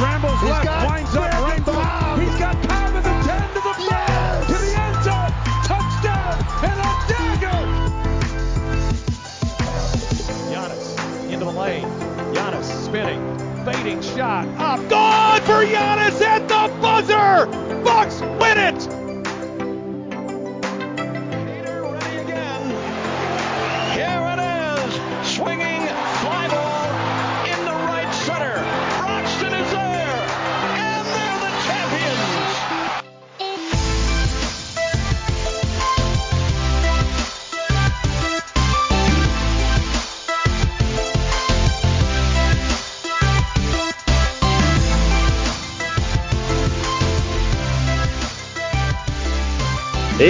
scrambles He's left, winds up, Brandon runs Bob. He's got time at the 10 to the 5 Yes. to the end zone. Touchdown and a dagger. Giannis into the lane. Giannis spinning, fading shot up. Gone for Giannis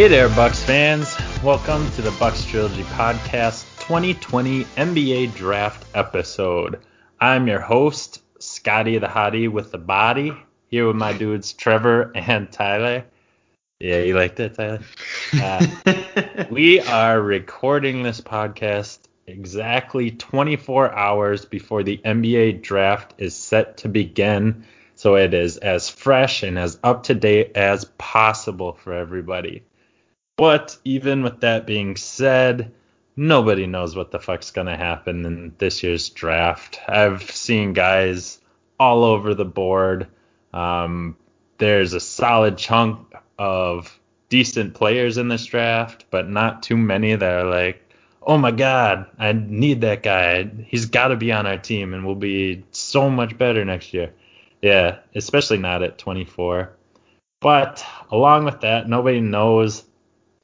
Hey there, Bucks fans. Welcome to the Bucks Trilogy Podcast 2020 NBA Draft episode. I'm your host, Scotty the Hottie with the body, here with my dudes Trevor and Tyler. Yeah, you like that, Tyler? Uh, we are recording this podcast exactly 24 hours before the NBA draft is set to begin, so it is as fresh and as up to date as possible for everybody. But even with that being said, nobody knows what the fuck's gonna happen in this year's draft. I've seen guys all over the board. Um, there's a solid chunk of decent players in this draft, but not too many that are like, oh my god, I need that guy. He's got to be on our team and we'll be so much better next year. Yeah, especially not at 24. But along with that, nobody knows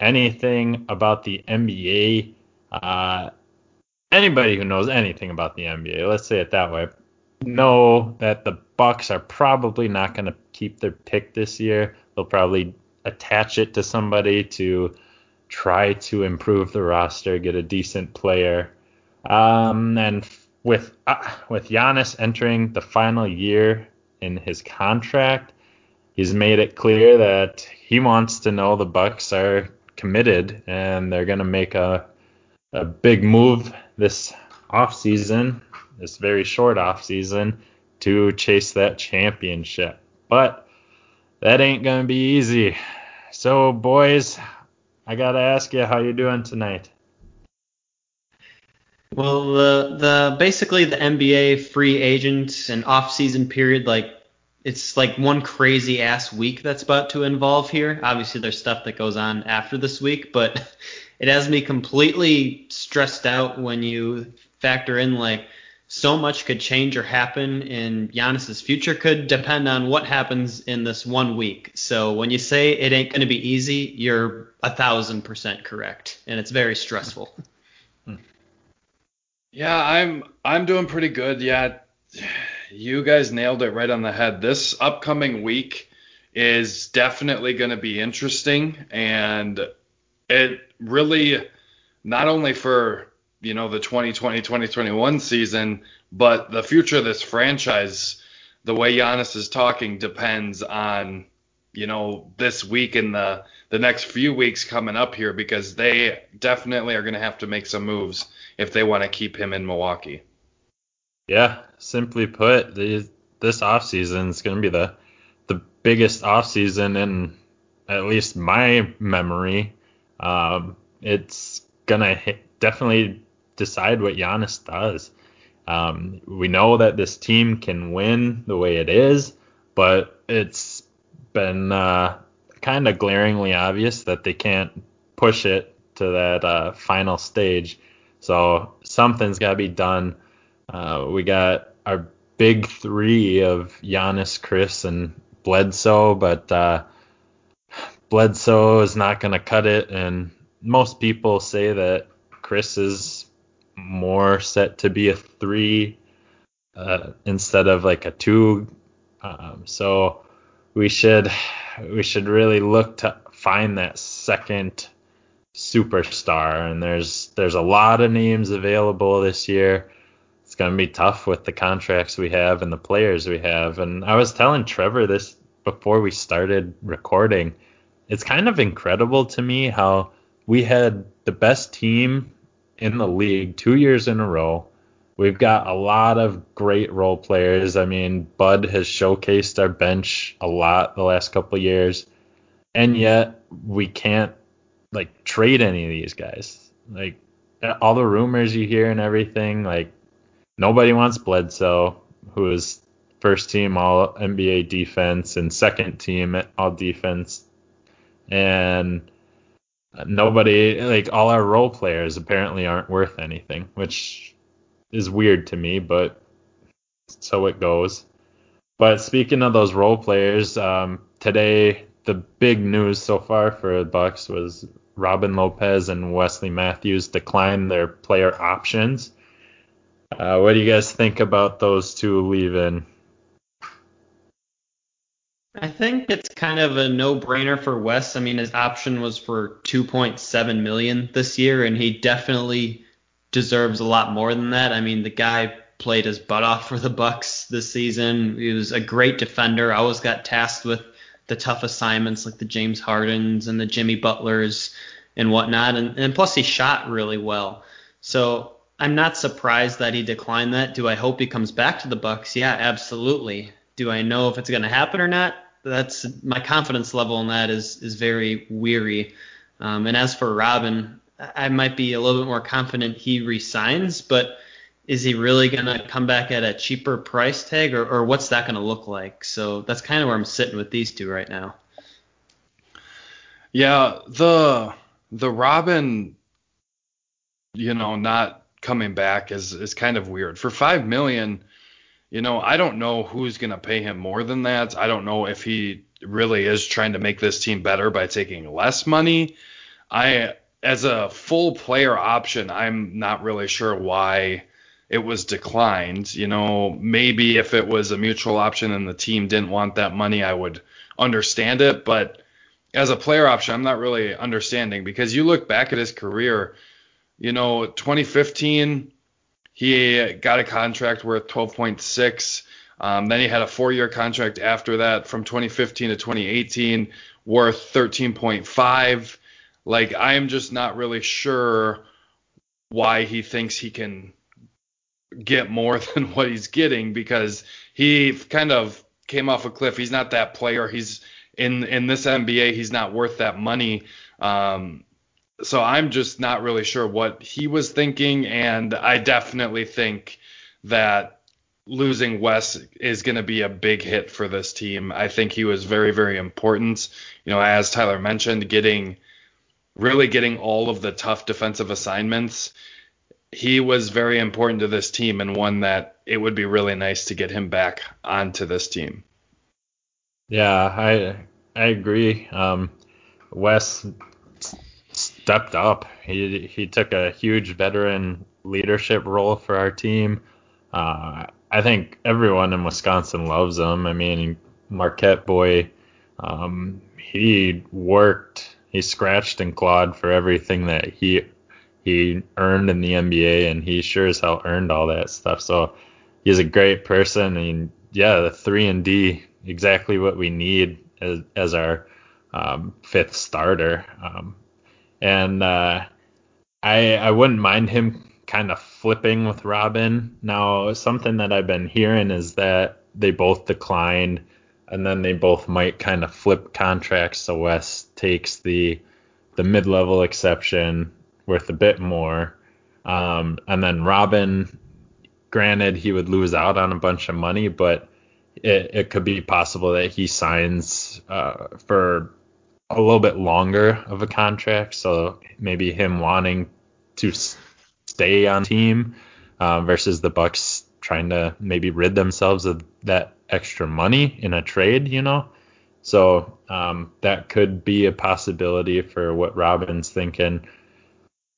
anything about the NBA. Uh, anybody who knows anything about the NBA, let's say it that way, know that the Bucks are probably not going to keep their pick this year. They'll probably attach it to somebody to try to improve the roster, get a decent player. Um, and with uh, with Giannis entering the final year in his contract, he's made it clear that he wants to know the Bucks are committed and they're going to make a a big move this offseason, this very short offseason to chase that championship. But that ain't going to be easy. So boys, I got to ask you how you doing tonight. Well, the the basically the NBA free agent and off season period, like it's like one crazy ass week that's about to involve here. Obviously, there's stuff that goes on after this week, but it has me completely stressed out when you factor in like so much could change or happen in Giannis's future could depend on what happens in this one week. So when you say it ain't going to be easy, you're a thousand percent correct, and it's very stressful. Hmm. Yeah, I'm I'm doing pretty good. Yeah, you guys nailed it right on the head. This upcoming week is definitely going to be interesting and it really not only for, you know, the 2020-2021 season, but the future of this franchise, the way Giannis is talking depends on, you know, this week and the the next few weeks coming up here because they definitely are going to have to make some moves if they want to keep him in Milwaukee. Yeah, simply put, the, this offseason is going to be the the biggest offseason in at least my memory. Um, it's going to definitely decide what Giannis does. Um, we know that this team can win the way it is, but it's been uh, kind of glaringly obvious that they can't push it to that uh, final stage. So something's got to be done. Uh, we got our big three of Giannis, Khris, and Bledsoe, but uh, Bledsoe is not going to cut it, and most people say that Khris is more set to be a three uh, instead of like a two. Um, so we should we should really look to find that second superstar, and there's there's a lot of names available this year. It's gonna be tough with the contracts we have and the players we have. And I was telling Trevor this before we started recording. It's kind of incredible to me how we had the best team in the league two years in a row. we've got a lot of great role players. I mean, Bud has showcased our bench a lot the last couple years, and yet we can't like trade any of these guys. Like all the rumors you hear and everything, like nobody wants Bledsoe, who is first team all NBA defense and second team all defense. And nobody, like all our role players apparently aren't worth anything, which is weird to me, but so it goes. But speaking of those role players, um, today the big news so far for the Bucks was Robin Lopez and Wesley Matthews declined their player options. Uh, what do you guys think about those two leaving? I think it's kind of a no-brainer for Wes. I mean, his option was for 2.7 million this year, and he definitely deserves a lot more than that. I mean, the guy played his butt off for the Bucks this season. He was a great defender. Always got tasked with the tough assignments like the James Hardens and the Jimmy Butlers and whatnot, and, and plus he shot really well. So I'm not surprised that he declined that. Do I hope he comes back to the Bucks? Yeah, absolutely. Do I know if it's going to happen or not? that's my confidence level in that is is very weary. Um, and as for Robin, I might be a little bit more confident he resigns, but is he really going to come back at a cheaper price tag, or, or what's that going to look like? So that's kind of where I'm sitting with these two right now. Yeah, the the Robin, you know, not coming back is is kind of weird. For five million, you know, I don't know who's going to pay him more than that. I don't know if he really is trying to make this team better by taking less money. I, as a full player option, I'm not really sure why it was declined. You know, maybe if it was a mutual option and the team didn't want that money, I would understand it. But as a player option, I'm not really understanding because you look back at his career, you know, 2015 he got a contract worth 12.6. Um, then he had a four-year contract after that from 2015 to 2018 worth 13.5. Like I am just not really sure why he thinks he can get more than what he's getting because he kind of came off a cliff. He's not that player. He's in in this NBA. He's not worth that money. Um, so I'm just not really sure what he was thinking, and I definitely think that losing Wes is going to be a big hit for this team. I think he was very, very important. You know, as Tyler mentioned, getting really getting all of the tough defensive assignments. He was very important to this team and one that it would be really nice to get him back onto this team. Yeah, I I agree. Um, Wes stepped up. He he took a huge veteran leadership role for our team. Uh, I think everyone in Wisconsin loves him. I mean, Marquette boy, um, he worked, he scratched and clawed for everything that he he earned in the NBA, and he sure as hell earned all that stuff. So he's a great person, and yeah, the three and D exactly what we need as as our um, fifth starter. Um, and uh, I I wouldn't mind him kind of flipping with Robin. Now, something that I've been hearing is that they both declined, and then they both might kind of flip contracts. So Wes takes the the mid level exception worth a bit more, um, and then Robin, granted, he would lose out on a bunch of money, but it, it could be possible that he signs uh, for a little bit longer of a contract, so maybe him wanting to stay on team uh, versus the Bucks trying to maybe rid themselves of that extra money in a trade, you know. So um, that could be a possibility for what Robin's thinking.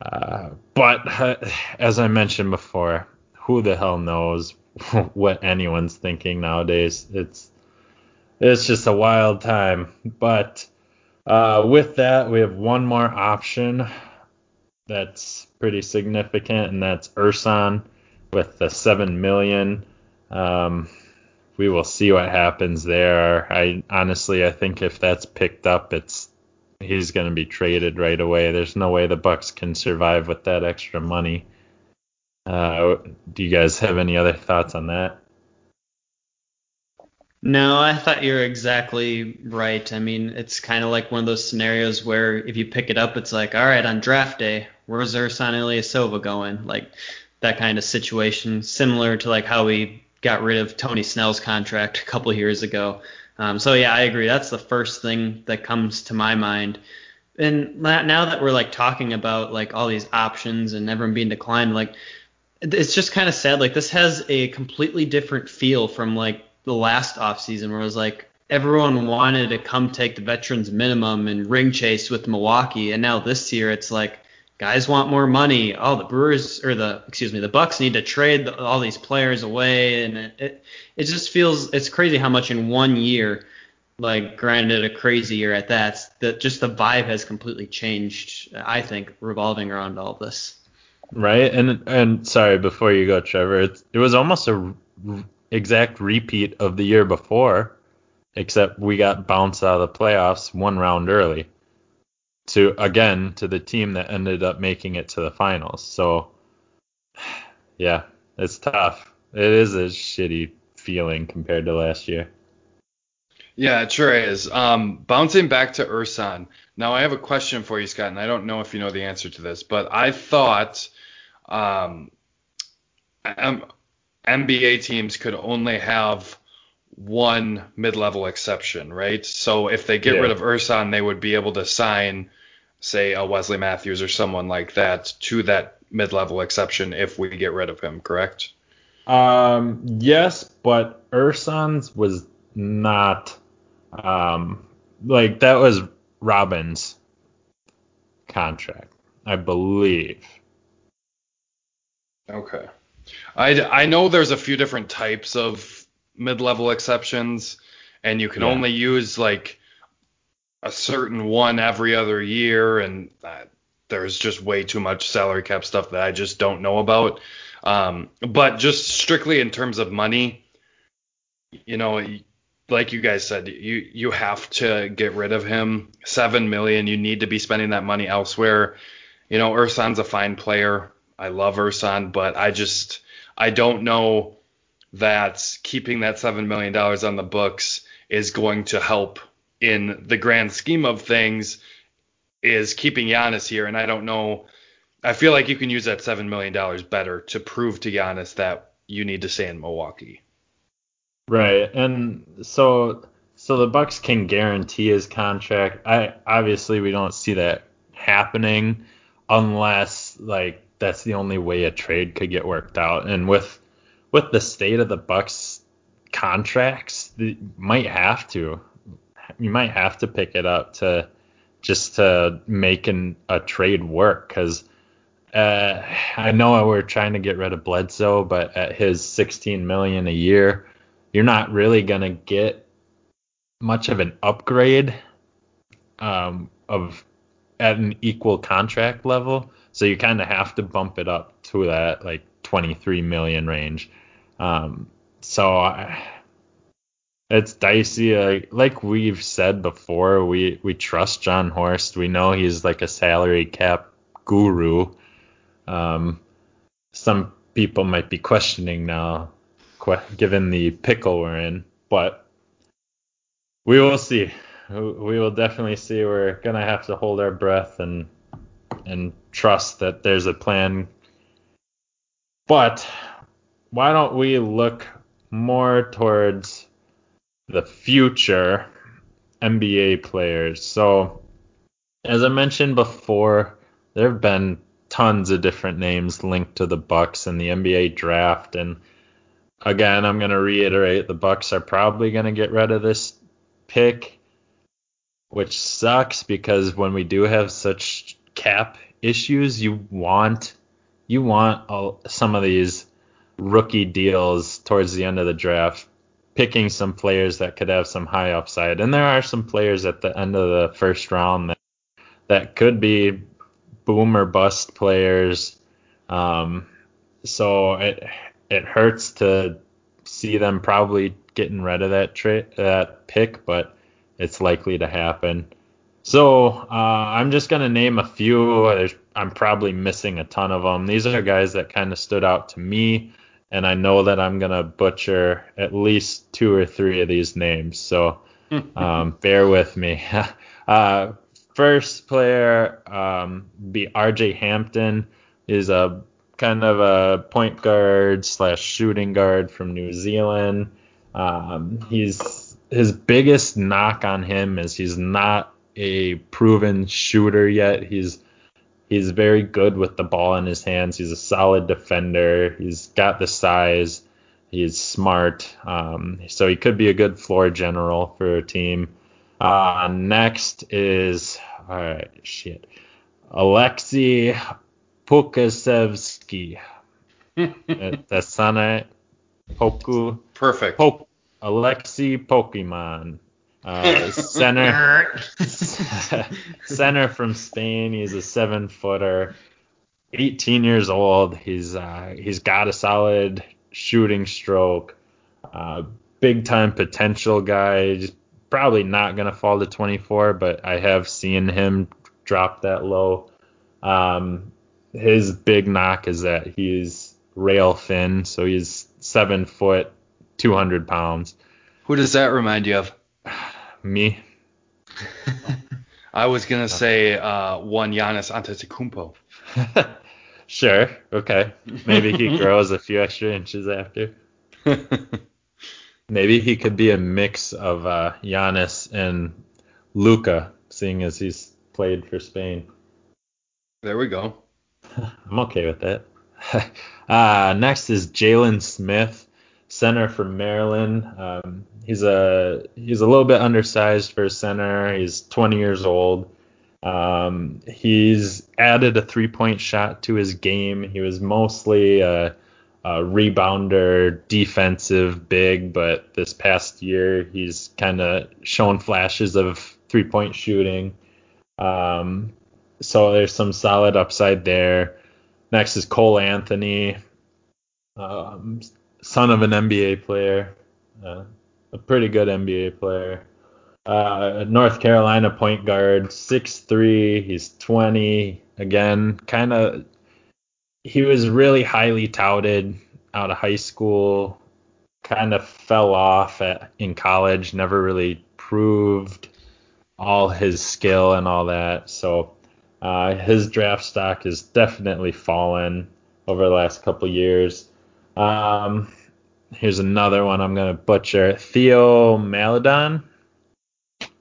Uh, but uh, as I mentioned before, who the hell knows what anyone's thinking nowadays? It's it's just a wild time. But uh, with that, we have one more option that's pretty significant, and that's Ersan with the seven million. Um, we will see what happens there. I honestly, I think if that's picked up, it's he's going to be traded right away. There's no way the Bucks can survive with that extra money. Uh, do you guys have any other thoughts on that? No, I thought you're exactly right. I mean, it's kind of like one of those scenarios where if you pick it up, it's like, all right, on draft day, where's Ersan Ilyasova going? Like that kind of situation, similar to like how we got rid of Tony Snell's contract a couple years ago. Um, so yeah, I agree. That's the first thing that comes to my mind. And now that we're like talking about like all these options and everyone being declined, like it's just kind of sad. Like this has a completely different feel from like the last offseason where it was like everyone wanted to come take the veterans minimum and ring chase with Milwaukee, and now this year it's like guys want more money. Oh, the Brewers or the excuse me, the Bucks need to trade all these players away, and it, it it just feels it's crazy how much in one year, like granted a crazy year at that, that just the vibe has completely changed. I think revolving around all of this. Right, and and sorry before you go, Trevor, it, it was almost a exact repeat of the year before, except we got bounced out of the playoffs one round early to again to the team that ended up making it to the finals. So yeah, it's tough. It is a shitty feeling compared to last year. Yeah, it sure is. Um, bouncing back to Ersan. Now I have a question for you, Scott, and I don't know if you know the answer to this, but I thought um, M- NBA teams could only have one mid-level exception, right? So if they get yeah. rid of Ersan, they would be able to sign say a Wesley Matthews or someone like that to that mid-level exception if we get rid of him, correct? Um, yes, but Ersan's was not um like that was Robin's contract, I believe. Okay. I, I know there's a few different types of mid-level exceptions, and you can yeah. only use like a certain one every other year, and uh, there's just way too much salary cap stuff that I just don't know about. Um, but just strictly in terms of money, you know, like you guys said, you you have to get rid of him. Seven million, you need to be spending that money elsewhere. You know, Ersan's a fine player. I love Ersan, but I just I don't know that keeping that seven million dollars on the books is going to help in the grand scheme of things is keeping Giannis here, and I don't know. I feel like you can use that seven million dollars better to prove to Giannis that you need to stay in Milwaukee. Right, and so so the Bucks can guarantee his contract. I obviously we don't see that happening unless like that's the only way a trade could get worked out. And with with the state of the Bucks contracts, you might have to you might have to pick it up to just to make an, a trade work because uh, I know we're trying to get rid of Bledsoe, but at his 16 million a year, you're not really gonna get much of an upgrade um, of at an equal contract level. So you kind of have to bump it up to that like 23 million range. Um, so I, it's dicey. Like, like we've said before, we we trust Jon Horst. We know he's like a salary cap guru. Um, some people might be questioning now, given the pickle we're in, but we will see. We will definitely see. We're gonna have to hold our breath and and trust that there's a plan. But why don't we look more towards the future NBA players. So, as I mentioned before, there have been tons of different names linked to the Bucks in the NBA draft and again, I'm going to reiterate the Bucks are probably going to get rid of this pick, which sucks because when we do have such cap issues, you want you want all, some of these rookie deals towards the end of the draft picking some players that could have some high upside. And there are some players at the end of the first round that that could be boom or bust players. Um, so it it hurts to see them probably getting rid of that tra- that pick, but it's likely to happen. So uh, I'm just gonna name a few. There's I'm probably missing a ton of them. These are guys that kind of stood out to me, and I know that I'm gonna butcher at least two or three of these names. So um, bear with me. uh, first player um, be R.J. Hampton. Is a kind of a point guard slash shooting guard from New Zealand. Um, he's his biggest knock on him is he's not a proven shooter yet. He's he's very good with the ball in his hands. He's a solid defender. He's got the size. He's smart. Um, so he could be a good floor general for a team. Uh, next is all right, shit. Alexei Pukasevsky. That's Sana Poku. Perfect. Pok- Alexi Pokemon. Uh, center center from Spain. He's a seven footer, 18 years old. He's uh, he's got a solid shooting stroke. Uh, big time potential guy. Just probably not gonna fall to 24, but I have seen him drop that low. Um, his big knock is that he's rail thin, so he's seven foot, 200 pounds. Who does that remind you of? Me, I was gonna say uh, one Giannis Antetokounmpo. sure, okay. Maybe he grows a few extra inches after. Maybe he could be a mix of uh, Giannis and Luka, seeing as he's played for Spain. there we go. I'm okay with that. uh, next is Jalen Smith, center from Maryland. Um, he's a he's a little bit undersized for a center. He's 20 years old. Um, he's added a three point shot to his game. He was mostly a, a rebounder, defensive big, but this past year he's kind of shown flashes of three point shooting. Um, so there's some solid upside there. Next is Cole Anthony, um, son of an NBA player, uh, a pretty good NBA player. Uh, North Carolina point guard, 6'3", he's 20. Again, kind of, he was really highly touted out of high school, kind of fell off at, in college, never really proved all his skill and all that. So uh, his draft stock has definitely fallen over the last couple years. Um, here's another one I'm gonna butcher. Theo Maledon,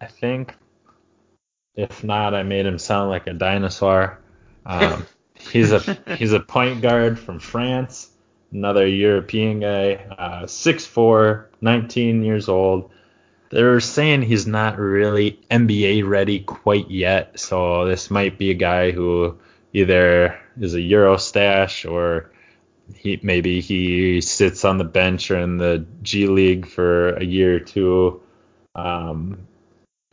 I think. If not, I made him sound like a dinosaur. Um, he's a he's a point guard from France, another European guy, uh, 6'4", 19 years old. They're saying he's not really NBA ready quite yet, so this might be a guy who either is a Euro stash or he maybe he sits on the bench or in the G League for a year or two. Um,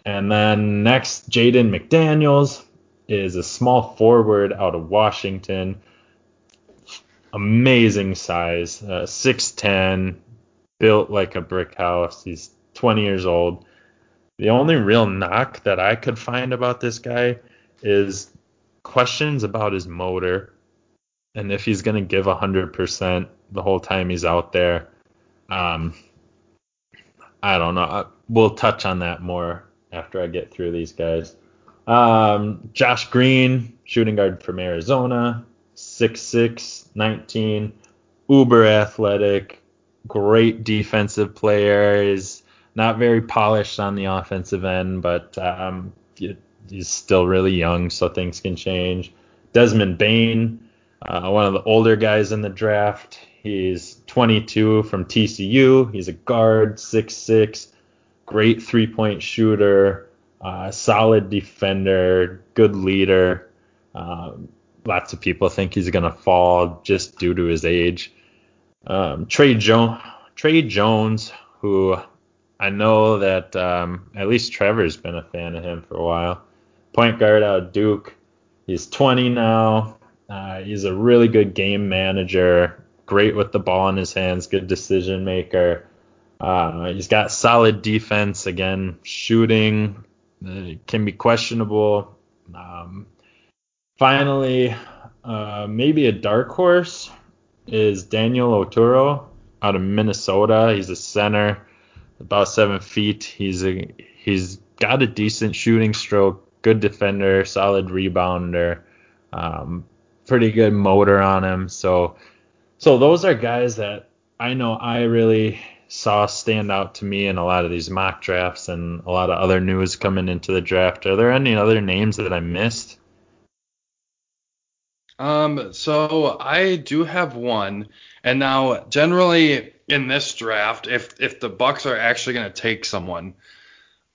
and then next, Jaden McDaniels is a small forward out of Washington. Amazing size, uh, 6'10, built like a brick house. He's 20 years old. The only real knock that I could find about this guy is questions about his motor and if he's going to give 100% the whole time he's out there. Um, I don't know. We'll touch on that more after I get through these guys. Um, Josh Green, shooting guard from Arizona, 6'6, 19, uber athletic, great defensive player. Is not very polished on the offensive end, but um, he's still really young, so things can change. Desmond Bane, uh, one of the older guys in the draft. He's 22 from TCU. He's a guard, 6'6, great three point shooter, uh, solid defender, good leader. Um, lots of people think he's going to fall just due to his age. Um, Trey, jo- Tre Jones, who I know that um, at least Trevor's been a fan of him for a while. Point guard out of Duke. He's 20 now. Uh, he's a really good game manager, great with the ball in his hands, good decision maker. Uh, he's got solid defense. Again, shooting uh, can be questionable. Um, finally, uh, maybe a dark horse is Daniel Oturu out of Minnesota. He's a center, about seven feet. He's a he's got a decent shooting stroke, good defender, solid rebounder, um, pretty good motor on him. So so those are guys that I know I really saw stand out to me in a lot of these mock drafts and a lot of other news coming into the draft. Are there any other names that I missed? Um, so I do have one, and now generally in this draft, if if the Bucks are actually going to take someone,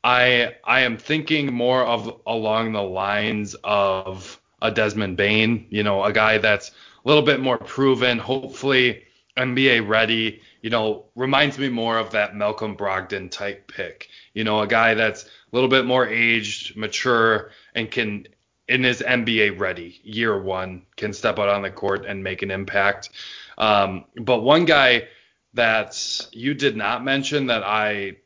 I I am thinking more of along the lines of a Desmond Bane, you know, a guy that's a little bit more proven, hopefully NBA ready, you know, reminds me more of that Malcolm Brogdon type pick. You know, a guy that's a little bit more aged, mature, and can in his NBA ready year one can step out on the court and make an impact. Um, but one guy that you did not mention that I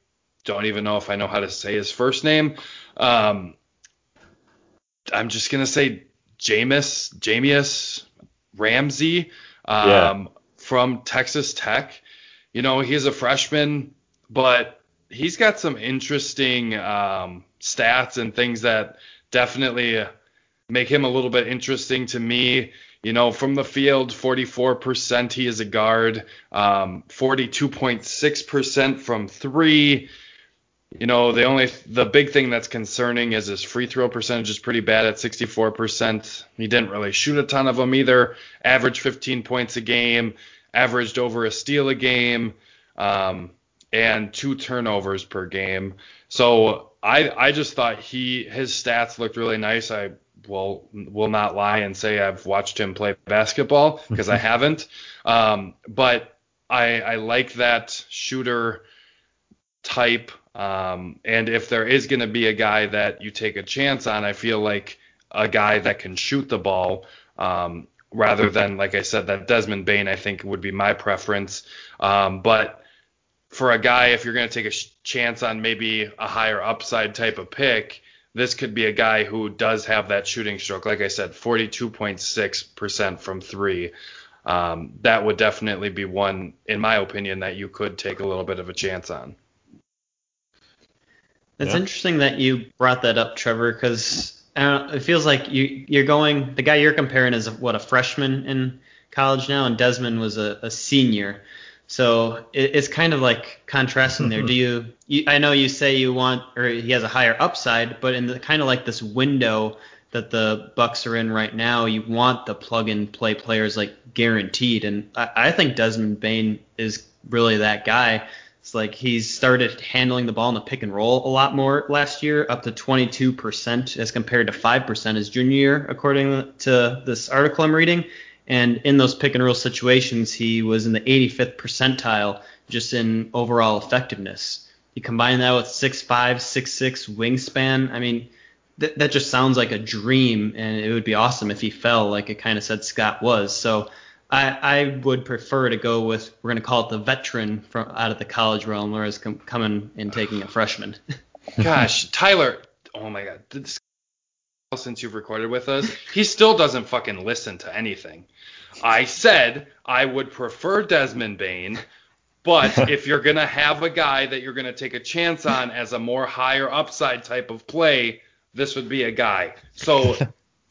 don't even know if I know how to say his first name. Um, I'm just gonna say Jameis Jamius Ramsey um, yeah. from Texas Tech. You know, he's a freshman, but he's got some interesting um, stats and things that definitely make him a little bit interesting to me. You know, from the field, 44% he is a guard, um, 42.6% from three. You know, the only the big thing that's concerning is his free throw percentage is pretty bad at 64%. He didn't really shoot a ton of them either. Averaged 15 points a game, averaged over a steal a game, um, and two turnovers per game. So I I just thought he his stats looked really nice. I will will not lie and say I've watched him play basketball because I haven't. Um, but I I like that shooter type. Um, and if there is going to be a guy that you take a chance on, I feel like a guy that can shoot the ball um, rather than, like I said, that Desmond Bane, I think would be my preference. Um, but for a guy, if you're going to take a sh- chance on maybe a higher upside type of pick, this could be a guy who does have that shooting stroke. Like I said, 42.6% from three. Um, that would definitely be one, in my opinion, that you could take a little bit of a chance on. It's yeah. interesting that you brought that up, Trevor, because it feels like you you're going. The guy you're comparing is what a freshman in college now, and Desmond was a, a senior. So it, it's kind of like contrasting there. Do you, you? I know you say you want, or he has a higher upside, but in the kind of like this window that the Bucks are in right now, you want the plug and play players like guaranteed. And I, I think Desmond Bane is really that guy. It's like he's started handling the ball in the pick and roll a lot more last year, up to 22% as compared to 5% his junior year, according to this article I'm reading. And in those pick and roll situations, he was in the 85th percentile just in overall effectiveness. You combine that with 6'5, 6'6 wingspan. I mean, th- that just sounds like a dream, and it would be awesome if he fell like it kind of said Scott was. So I, I would prefer to go with, we're going to call it the veteran from out of the college realm, whereas com- coming and taking a freshman. Gosh, Tyler, oh my God. This since you've recorded with us, he still doesn't fucking listen to anything. I said I would prefer Desmond Bane, but if you're going to have a guy that you're going to take a chance on as a more higher upside type of play, this would be a guy. So,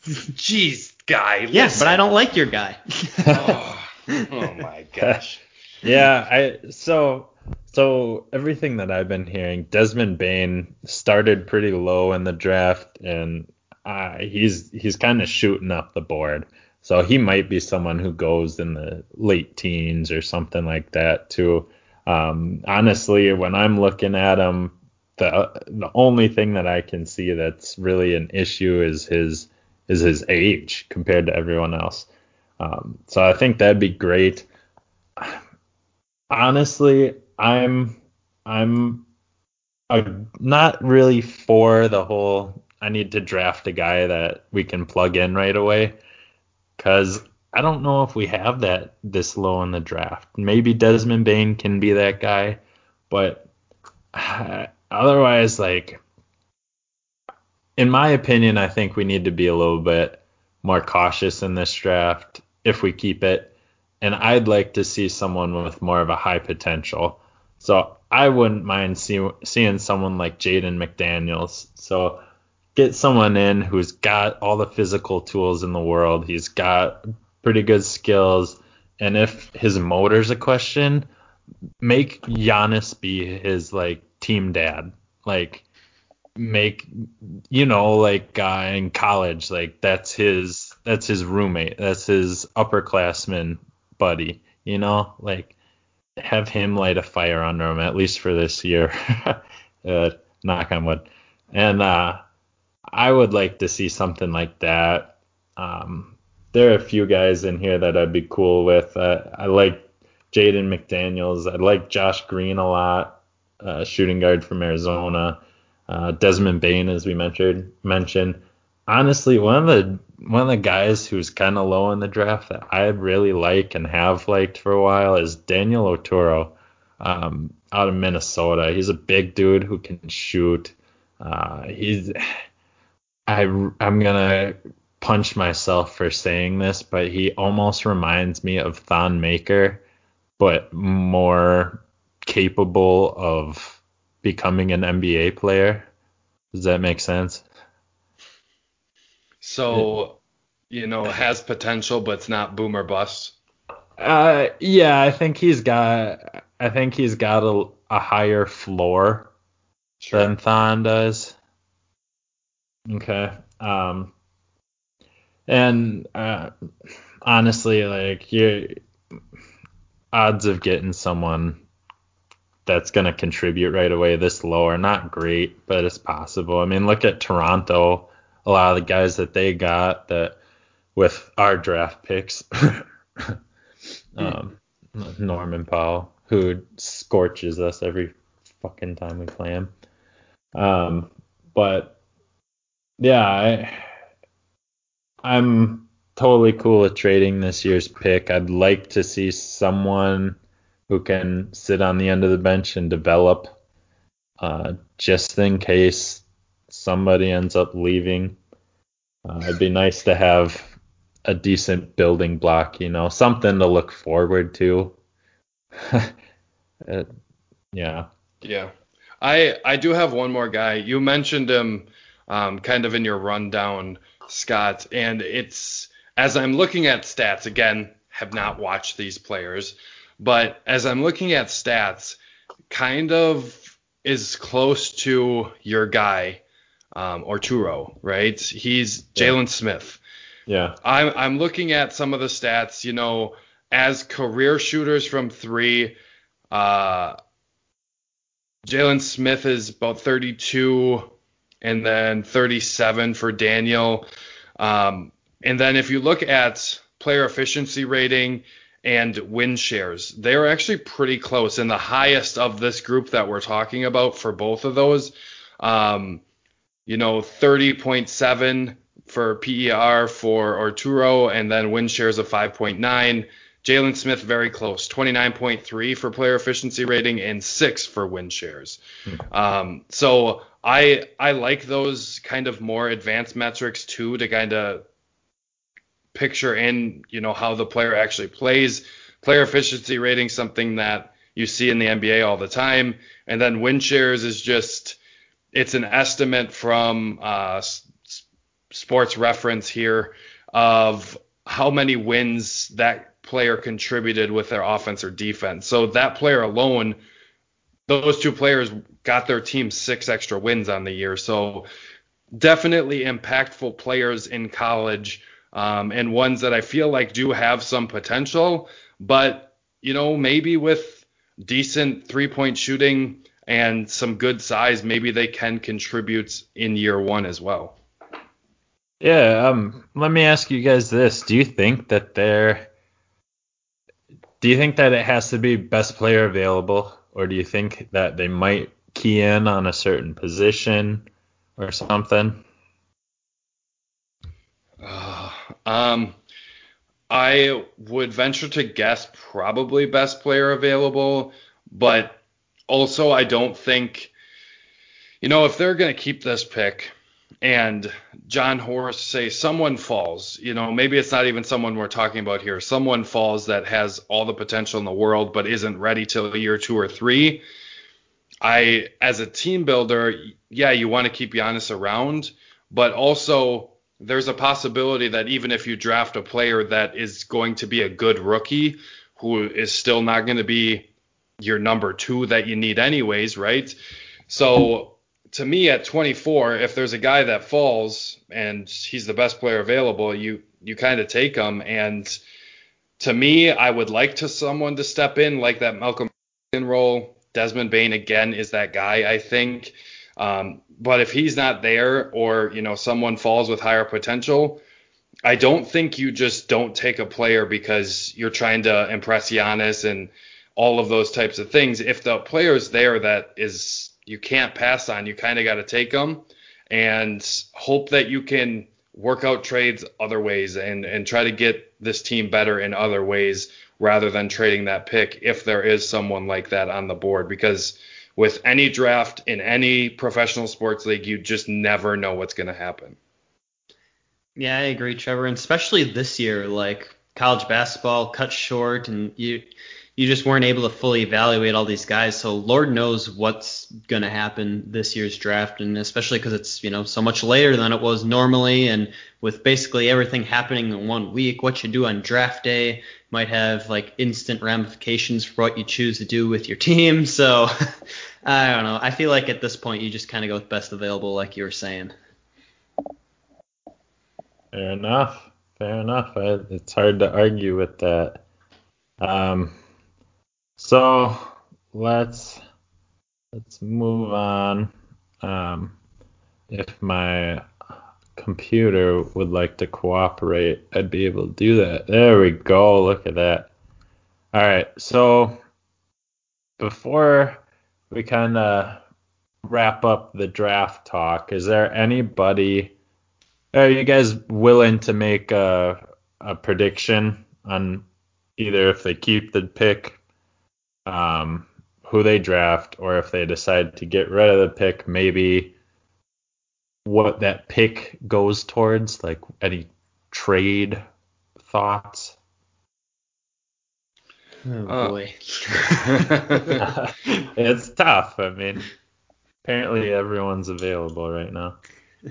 jeez, guy. Yes, but I don't like your guy. oh, oh my gosh. Yeah, I so so everything that I've been hearing, Desmond Bane started pretty low in the draft, and uh, he's he's kind of shooting up the board. So he might be someone who goes in the late teens or something like that too. Um, honestly, when I'm looking at him, the the only thing that I can see that's really an issue is his is his age compared to everyone else. Um, so I think that'd be great. Honestly, I'm I'm not really for the whole I need to draft a guy that we can plug in right away because I don't know if we have that this low in the draft. Maybe Desmond Bane can be that guy, but otherwise, like, in my opinion, I think we need to be a little bit more cautious in this draft if we keep it. And I'd like to see someone with more of a high potential. So I wouldn't mind see, seeing someone like Jaden McDaniels. So get someone in who's got all the physical tools in the world. He's got pretty good skills. And if his motor's a question, make Giannis be his like team dad. Like make you know like uh, in college like that's his that's his roommate that's his upperclassman buddy you know? Like have him light a fire under him at least for this year. Uh, knock on wood. And uh i would like to see something like that. Um there are a few guys in here that i'd be cool with. Uh, i like jaden mcdaniels. I like josh green a lot uh, shooting guard from arizona uh, Desmond Bane, as we mentioned, mentioned. Honestly, one of the one of the guys who's kind of low in the draft that I really like and have liked for a while is Daniel Oturu um, out of Minnesota. He's a big dude who can shoot. Uh, he's I I'm gonna punch myself for saying this, but he almost reminds me of Thon Maker, but more capable of becoming an NBA player. Does that make sense? So, you know, has potential, but it's not boomer bust. Uh, yeah, I think he's got. I think he's got a, a higher floor sure. than Thon does. Okay. Um. And uh, honestly, like your odds of getting someone that's going to contribute right away this lower. not great, but it's possible. I mean, look at Toronto. A lot of the guys that they got that with our draft picks, um, Norman Powell, who scorches us every fucking time we play him. Um, but yeah, I, I'm totally cool with trading this year's pick. I'd like to see someone who can sit on the end of the bench and develop uh, just in case somebody ends up leaving. Uh, it'd be nice to have a decent building block, you know, something to look forward to. uh, yeah. Yeah. I I do have one more guy. You mentioned him um, kind of in your rundown, Scott, and it's as I'm looking at stats again, have not watched these players, but as I'm looking at stats, kind of is close to your guy, um, Oturu, right? He's Jalen Smith. Yeah. I'm I'm looking at some of the stats, you know, as career shooters from three, uh, Jalen Smith is about 32 and then 37 for Daniel. Um, and then if you look at player efficiency rating, and win shares. They're actually pretty close and the highest of this group that we're talking about for both of those. Um, you know, 30.7 for PER for Oturu and then win shares of 5.9. Jalen Smith very close, 29.3 for player efficiency rating and six for win shares. Mm-hmm. Um, so I I like those kind of more advanced metrics too to kind of picture in, you know, how the player actually plays. Player efficiency rating, something that you see in the NBA all the time. And then win shares is just, it's an estimate from uh, sports reference here of how many wins that player contributed with their offense or defense. So that player alone, those two players got their team six extra wins on the year. So definitely impactful players in college um, and ones that I feel like do have some potential, but you know maybe with decent three point shooting and some good size, maybe they can contribute in year one as well. Yeah, um, let me ask you guys this: Do you think that they're do you think that it has to be best player available, or do you think that they might key in on a certain position or something? Uh, um, I would venture to guess probably best player available, but also I don't think, you know, if they're going to keep this pick, and Jon Horst say someone falls, you know, maybe it's not even someone we're talking about here. Someone falls that has all the potential in the world but isn't ready till a year two or three. I, as a team builder, yeah, you want to keep Giannis around, but also there's a possibility that even if you draft a player that is going to be a good rookie, who is still not going to be your number two that you need anyways, right? So to me at 24, if there's a guy that falls and he's the best player available, you you kind of take him. And to me, I would like to someone to step in like that Malcolm role. Desmond Bane again is that guy, I think. Um, but if he's not there, or you know someone falls with higher potential, I don't think you just don't take a player because you're trying to impress Giannis and all of those types of things. If the player's there that is you can't pass on, you kind of got to take them and hope that you can work out trades other ways and and try to get this team better in other ways rather than trading that pick if there is someone like that on the board because with any draft in any professional sports league you just never know what's going to happen. Yeah, I agree, Trevor, and especially this year, like college basketball cut short, and you you just weren't able to fully evaluate all these guys. So Lord knows what's gonna happen this year's draft, and especially because it's you know so much later than it was normally, and with basically everything happening in one week, what you do on draft day might have like instant ramifications for what you choose to do with your team. So I don't know. I feel like at this point you just kind of go with best available, like you were saying. Fair enough. Fair enough. I, it's hard to argue with that. Um, so let's let's move on. Um, if my computer would like to cooperate, I'd be able to do that. There we go. Look at that. All right. So before we kind of wrap up the draft talk, is there anybody are you guys willing to make a, a prediction on either if they keep the pick, um, who they draft, or if they decide to get rid of the pick, maybe what that pick goes towards? Like any trade thoughts? Oh Uh, boy. it's tough. I mean, apparently everyone's available right now.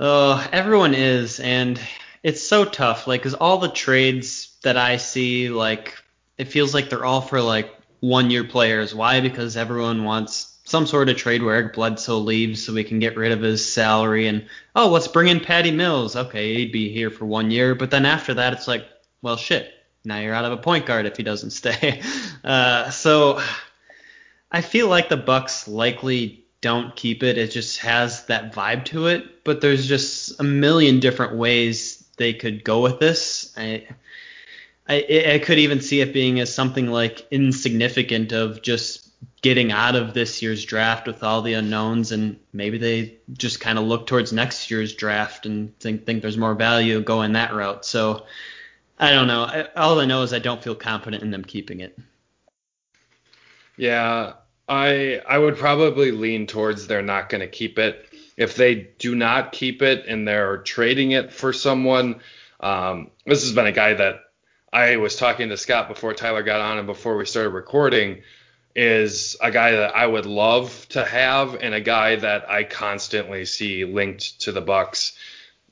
Oh, everyone is, and it's so tough. Like, 'cause all the trades that I see, like, it feels like they're all for like one-year players. Why? Because everyone wants some sort of trade where Eric Bledsoe leaves so we can get rid of his salary, and oh, let's bring in Patty Mills. Okay, he'd be here for one year, but then after that, it's like, well, shit. Now you're out of a point guard if he doesn't stay. Uh, so I feel like the Bucks likely don't keep it. It just has that vibe to it. But there's just a million different ways they could go with this. I, I, I could even see it being as something like insignificant of just getting out of this year's draft with all the unknowns, and maybe they just kind of look towards next year's draft and think think there's more value going that route. So I don't know. I, all I know is I don't feel confident in them keeping it. Yeah, I I would probably lean towards they're not going to keep it. If they do not keep it and they're trading it for someone, um, this has been a guy that I was talking to Scott before Tyler got on and before we started recording, is a guy that I would love to have and a guy that I constantly see linked to the Bucks,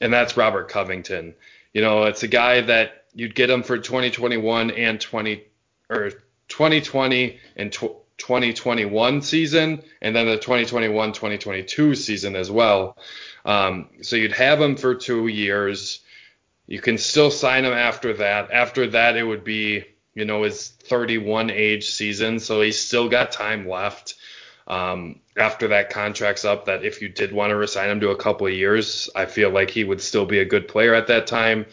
and that's Robert Covington. You know, it's a guy that you'd get him for 2021 and 20 or 2020 and tw- 2021 season, and then the 2021-2022 season as well. Um, so you'd have him for two years. You can still sign him after that. After that, it would be, you know, his 31 age season, so he's still got time left. Um, after that contract's up, that if you did want to resign him to a couple of years, I feel like he would still be a good player at that time.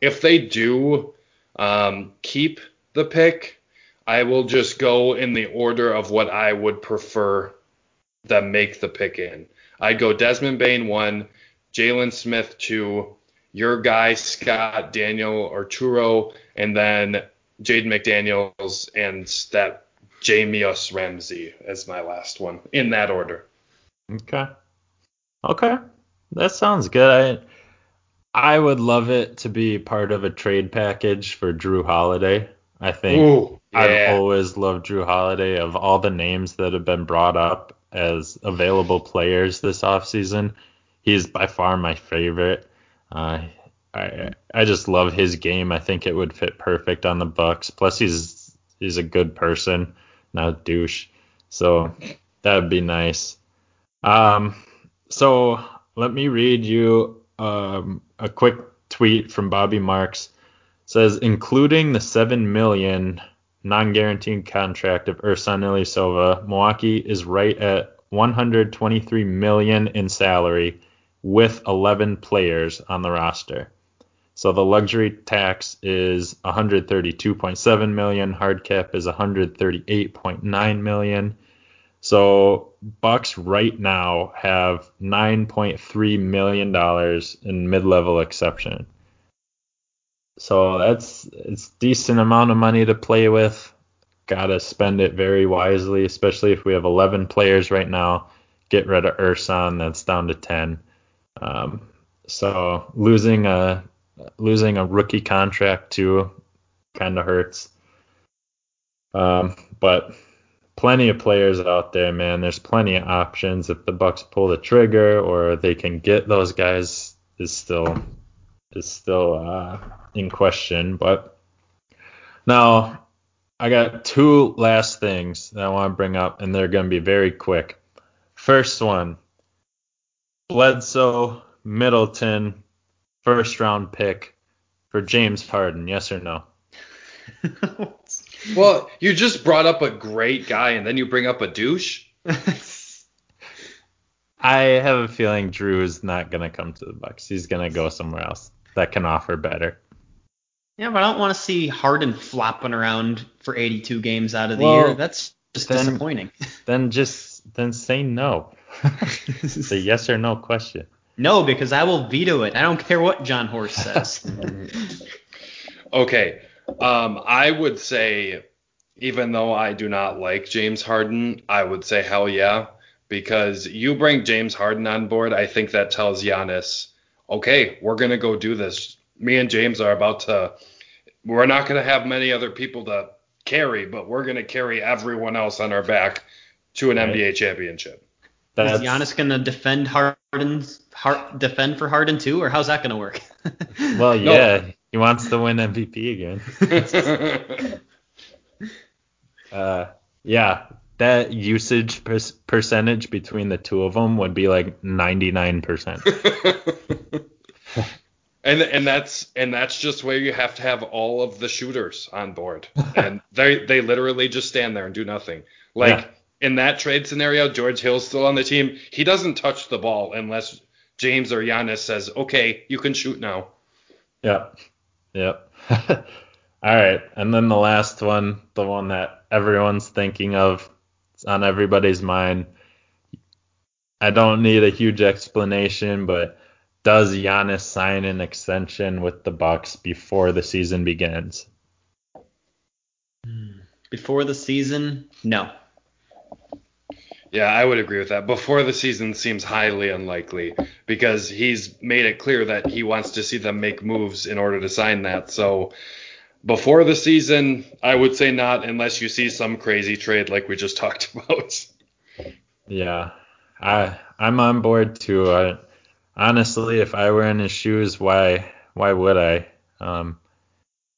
If they do um, keep the pick, I will just go in the order of what I would prefer them make the pick in. I'd go Desmond Bane one, Jalen Smith two, your guy Scott Daniel Oturu, and then Jaden McDaniels and that Jahmi'us Ramsey as my last one in that order. Okay. Okay, that sounds good. I I would love it to be part of a trade package for Jrue Holiday. I think Ooh, I've always loved Jrue Holiday. Of all the names that have been brought up as available players this offseason, he's by far my favorite. Uh, I I just love his game. I think it would fit perfect on the Bucks. Plus, he's he's a good person, not a douche. So that would be nice. Um, so let me read you um, a quick tweet from Bobby Marks. It says including the seven million non-guaranteed contract of Ersan Ilyasova, Milwaukee is right at 123 million in salary with 11 players on the roster. So the luxury tax is 132.7 million, hard cap is 138.9 million. So Bucks right now have 9.3 million dollars in mid-level exception. So that's it's decent amount of money to play with. Gotta spend it very wisely, especially if we have 11 players right now. Get rid of Ersan, that's down to 10. Um, so losing a losing a rookie contract too kind of hurts. Um, but plenty of players out there, man. There's plenty of options. If the Bucks pull the trigger or they can get those guys is still is still uh, in question. But now I got two last things that I want to bring up, and they're going to be very quick. First one, Bledsoe Middleton, first round pick for James Harden. Yes or no? Well, you just brought up a great guy and then you bring up a douche. I have a feeling Jrue is not going to come to the Bucks. He's going to go somewhere else that can offer better. Yeah, but I don't want to see Harden flopping around for 82 games out of the Well, year. That's just then- disappointing. Then just then say no. it's a yes or no question. no, because I will veto it. I don't care what Jon Horst says. Okay. Um, I would say, even though I do not like James Harden, I would say hell yeah. Because you bring James Harden on board, I think that tells Giannis, okay, we're going to go do this. Me and James are about to, we're not going to have many other people to carry, but we're going to carry everyone else on our back to an Right. NBA championship. Is Giannis gonna defend Harden's Har- defend for Harden too, or how's that gonna work? well, No. yeah, he wants to win MVP again. Uh, yeah, that usage per- percentage between the two of them would be like 99%. and and that's and that's just where you have to have all of the shooters on board, and they they literally just stand there and do nothing. Like Yeah. In that trade scenario, George Hill's still on the team. He doesn't touch the ball unless James or Giannis says, "Okay, you can shoot now." Yep. Yep. All right. And then the last one, the one that everyone's thinking of, it's on everybody's mind. I don't need a huge explanation, but does Giannis sign an extension with the Bucks before the season begins? Hmm. Before the season, no. Yeah, I would agree with that. Before the season seems highly unlikely because he's made it clear that he wants to see them make moves in order to sign that. So before the season, I would say not unless you see some crazy trade like we just talked about. Yeah, I I'm on board too. I, honestly, if I were in his shoes, why why would I? Um,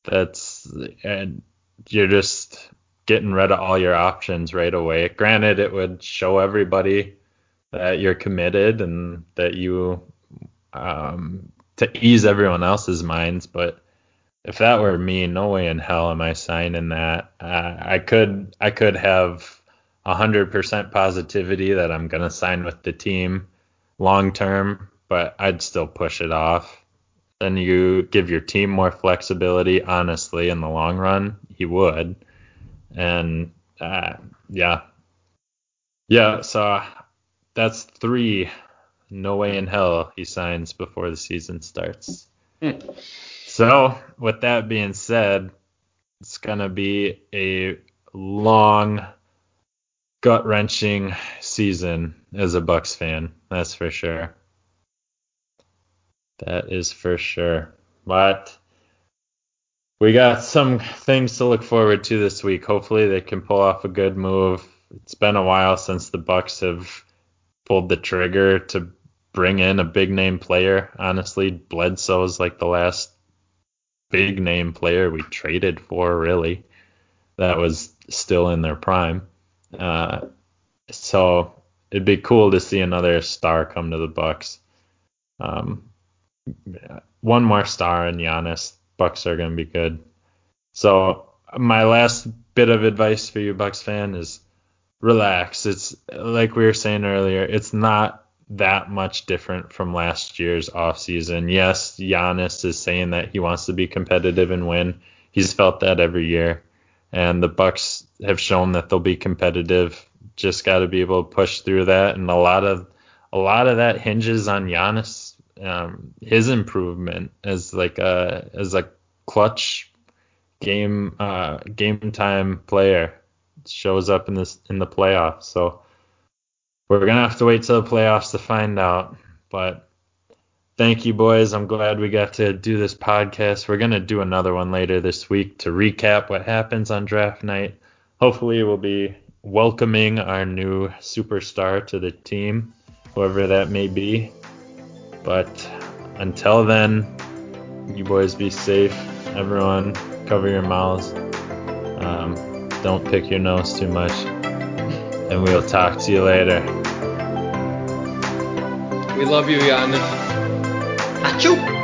that's and you're just getting rid of all your options right away. Granted, it would show everybody that you're committed and that you um to ease everyone else's minds, but if that were me, no way in hell am I signing that. Uh, I could I could have 100% positivity that I'm to sign with the team long term, but I'd still push it off. Then you give your team more flexibility, honestly, in the long run, he would. And uh, yeah. Yeah, so that's three. No way in hell he signs before the season starts. So, with that being said, it's going to be a long gut wrenching season as a Bucks fan. That's for sure. That is for sure. But we got some things to look forward to this week. Hopefully they can pull off a good move. It's been a while since the Bucks have pulled the trigger to bring in a big name player. Honestly, Bledsoe's like the last big name player we traded for, really. That was still in their prime. Uh, so it'd be cool to see another star come to the Bucks. Um, one more star in Giannis. Bucks are going to be good. So my last bit of advice for you Bucks fan is relax. It's like we were saying earlier, it's not that much different from last year's offseason. Yes, Giannis is saying that he wants to be competitive and win. He's felt that every year. And the Bucks have shown that they'll be competitive. Just got to be able to push through that. And a lot of a lot of that hinges on Giannis, um, his improvement as like a as a clutch game uh, game time player shows up in this in the playoffs. So we're gonna have to wait till the playoffs to find out. But thank you, boys. I'm glad we got to do this podcast. We're gonna do another one later this week to recap what happens on draft night. Hopefully, we'll be welcoming our new superstar to the team, whoever that may be. But until then, you boys be safe. Everyone, cover your mouths. Um, don't pick your nose too much. And we'll talk to you later. We love you, Giannis. Achoo!